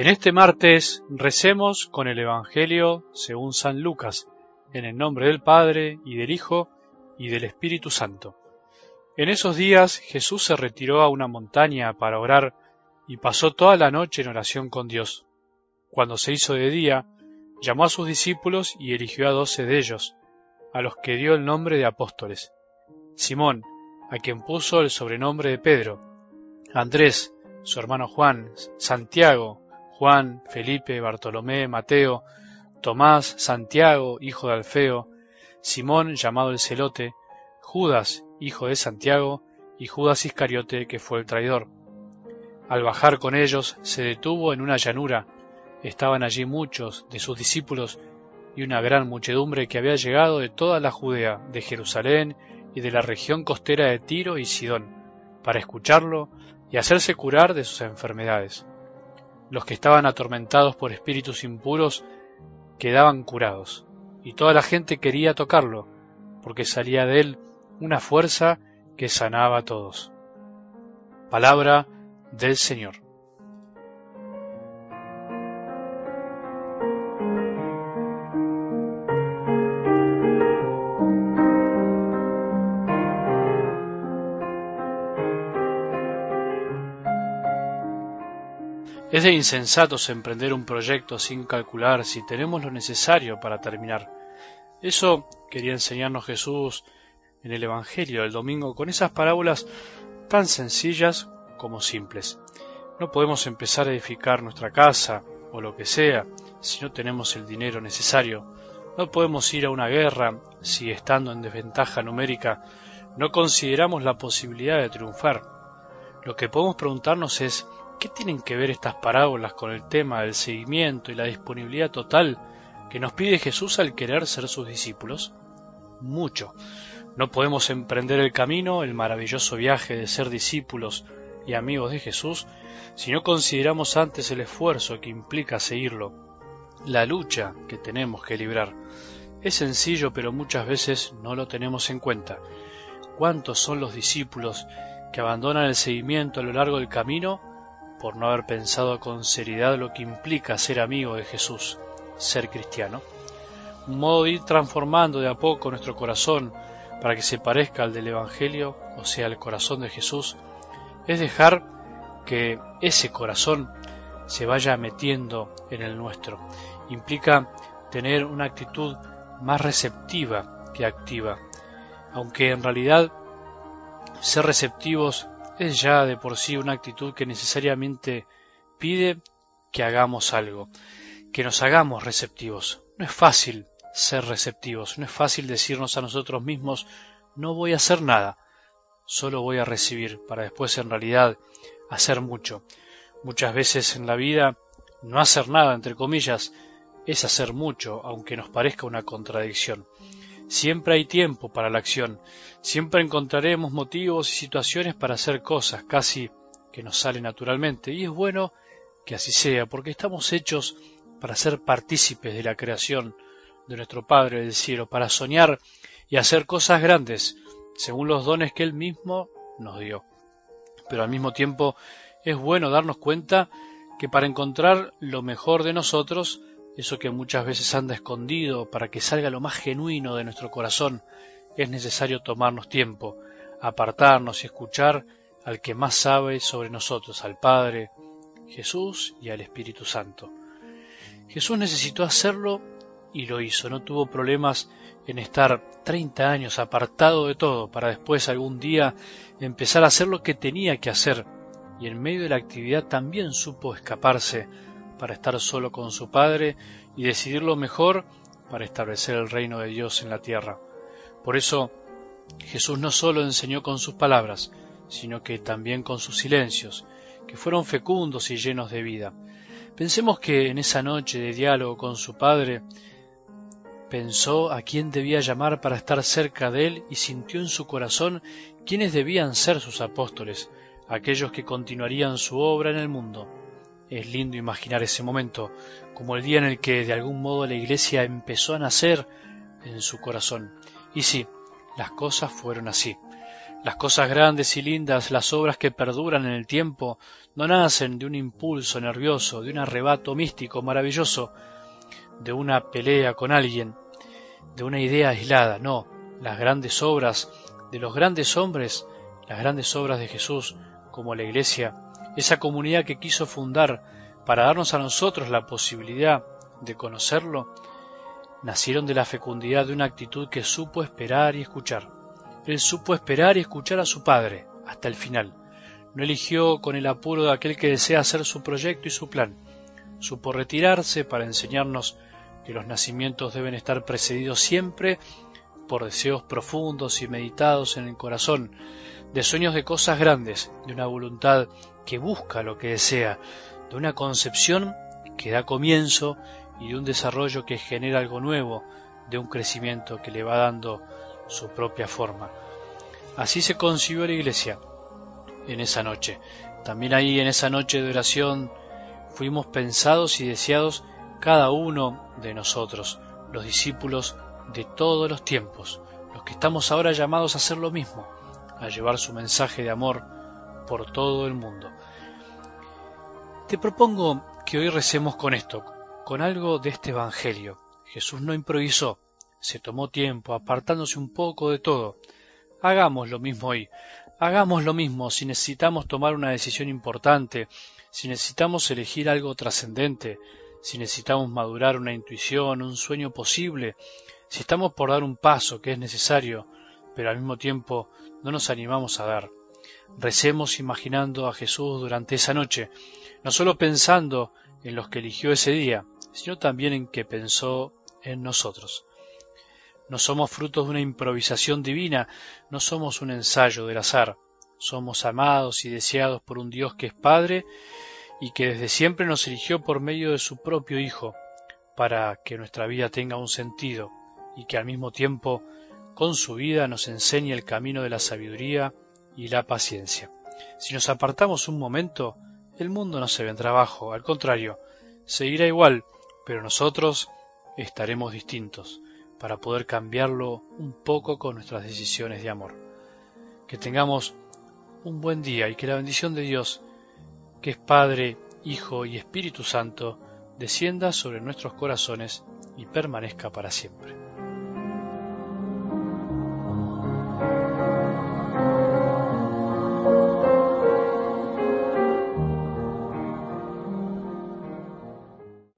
En este martes recemos con el Evangelio según San Lucas, en el nombre del Padre y del Hijo y del Espíritu Santo. En esos días Jesús se retiró a una montaña para orar y pasó toda la noche en oración con Dios. Cuando se hizo de día, llamó a sus discípulos y eligió a doce de ellos, a los que dio el nombre de apóstoles. Simón, a quien puso el sobrenombre de Pedro, Andrés, su hermano Juan, Santiago, Juan, Felipe, Bartolomé, Mateo, Tomás, Santiago, hijo de Alfeo, Simón, llamado el Celote, Judas, hijo de Santiago, y Judas Iscariote, que fue el traidor. Al bajar con ellos, se detuvo en una llanura. Estaban allí muchos de sus discípulos y una gran muchedumbre que había llegado de toda la Judea, de Jerusalén y de la región costera de Tiro y Sidón, para escucharlo y hacerse curar de sus enfermedades. Los que estaban atormentados por espíritus impuros quedaban curados, y toda la gente quería tocarlo, porque salía de él una fuerza que sanaba a todos. Palabra del Señor. Es de insensatos emprender un proyecto sin calcular si tenemos lo necesario para terminar. Eso quería enseñarnos Jesús en el Evangelio del domingo con esas parábolas tan sencillas como simples. No podemos empezar a edificar nuestra casa o lo que sea si no tenemos el dinero necesario. No podemos ir a una guerra si estando en desventaja numérica no consideramos la posibilidad de triunfar. Lo que podemos preguntarnos es ¿Qué tienen que ver estas parábolas con el tema del seguimiento y la disponibilidad total que nos pide Jesús al querer ser sus discípulos? Mucho. No podemos emprender el camino, el maravilloso viaje de ser discípulos y amigos de Jesús, si no consideramos antes el esfuerzo que implica seguirlo, la lucha que tenemos que librar. Es sencillo, pero muchas veces no lo tenemos en cuenta. ¿Cuántos son los discípulos que abandonan el seguimiento a lo largo del camino por no haber pensado con seriedad lo que implica ser amigo de Jesús, ser cristiano. Un modo de ir transformando de a poco nuestro corazón para que se parezca al del Evangelio, o sea, el corazón de Jesús, es dejar que ese corazón se vaya metiendo en el nuestro. Implica tener una actitud más receptiva que activa, aunque en realidad ser receptivos es ya de por sí una actitud que necesariamente pide que hagamos algo, que nos hagamos receptivos. No es fácil ser receptivos, no es fácil decirnos a nosotros mismos no voy a hacer nada, solo voy a recibir, para después en realidad hacer mucho. Muchas veces en la vida no hacer nada, entre comillas, es hacer mucho, aunque nos parezca una contradicción. Siempre hay tiempo para la acción, siempre encontraremos motivos y situaciones para hacer cosas casi que nos salen naturalmente, y es bueno que así sea, porque estamos hechos para ser partícipes de la creación de nuestro Padre del cielo, para soñar y hacer cosas grandes, según los dones que Él mismo nos dio. Pero al mismo tiempo es bueno darnos cuenta que para encontrar lo mejor de nosotros eso que muchas veces anda escondido para que salga lo más genuino de nuestro corazón, es necesario tomarnos tiempo, apartarnos y escuchar al que más sabe sobre nosotros, al Padre, Jesús y al Espíritu Santo. Jesús necesitó hacerlo y lo hizo, no tuvo problemas en estar 30 años apartado de todo para después algún día empezar a hacer lo que tenía que hacer y en medio de la actividad también supo escaparse para estar solo con su Padre y decidir lo mejor para establecer el reino de Dios en la tierra. Por eso Jesús no solo enseñó con sus palabras, sino que también con sus silencios, que fueron fecundos y llenos de vida. Pensemos que en esa noche de diálogo con su Padre, pensó a quién debía llamar para estar cerca de él y sintió en su corazón quiénes debían ser sus apóstoles, aquellos que continuarían su obra en el mundo. Es lindo imaginar ese momento, como el día en el que de algún modo la iglesia empezó a nacer en su corazón. Y sí, las cosas fueron así. Las cosas grandes y lindas, las obras que perduran en el tiempo, no nacen de un impulso nervioso, de un arrebato místico maravilloso, de una pelea con alguien, de una idea aislada, no, las grandes obras de los grandes hombres, las grandes obras de Jesús, como la Iglesia, esa comunidad que quiso fundar para darnos a nosotros la posibilidad de conocerlo, nacieron de la fecundidad de una actitud que supo esperar y escuchar. Él supo esperar y escuchar a su padre hasta el final. No eligió con el apuro de aquel que desea hacer su proyecto y su plan. Supo retirarse para enseñarnos que los nacimientos deben estar precedidos siempre por deseos profundos y meditados en el corazón, de sueños de cosas grandes, de una voluntad que busca lo que desea, de una concepción que da comienzo y de un desarrollo que genera algo nuevo, de un crecimiento que le va dando su propia forma. Así se concibió la iglesia en esa noche. También ahí en esa noche de oración fuimos pensados y deseados cada uno de nosotros, los discípulos de todos los tiempos, los que estamos ahora llamados a hacer lo mismo, a llevar su mensaje de amor por todo el mundo. Te propongo que hoy recemos con esto, con algo de este Evangelio. Jesús no improvisó, se tomó tiempo, apartándose un poco de todo. Hagamos lo mismo hoy. Hagamos lo mismo si necesitamos tomar una decisión importante, si necesitamos elegir algo trascendente, si necesitamos madurar una intuición, un sueño posible, si estamos por dar un paso que es necesario, pero al mismo tiempo no nos animamos a dar. Recemos imaginando a Jesús durante esa noche, no solo pensando en los que eligió ese día, sino también en que pensó en nosotros. No somos frutos de una improvisación divina, no somos un ensayo del azar. Somos amados y deseados por un Dios que es Padre y que desde siempre nos eligió por medio de su propio Hijo, para que nuestra vida tenga un sentido y que al mismo tiempo con su vida nos enseñe el camino de la sabiduría y la paciencia. Si nos apartamos un momento, el mundo no se vendrá abajo, al contrario, seguirá igual, pero nosotros estaremos distintos para poder cambiarlo un poco con nuestras decisiones de amor. Que tengamos un buen día y que la bendición de Dios, que es Padre, Hijo y Espíritu Santo, descienda sobre nuestros corazones y permanezca para siempre.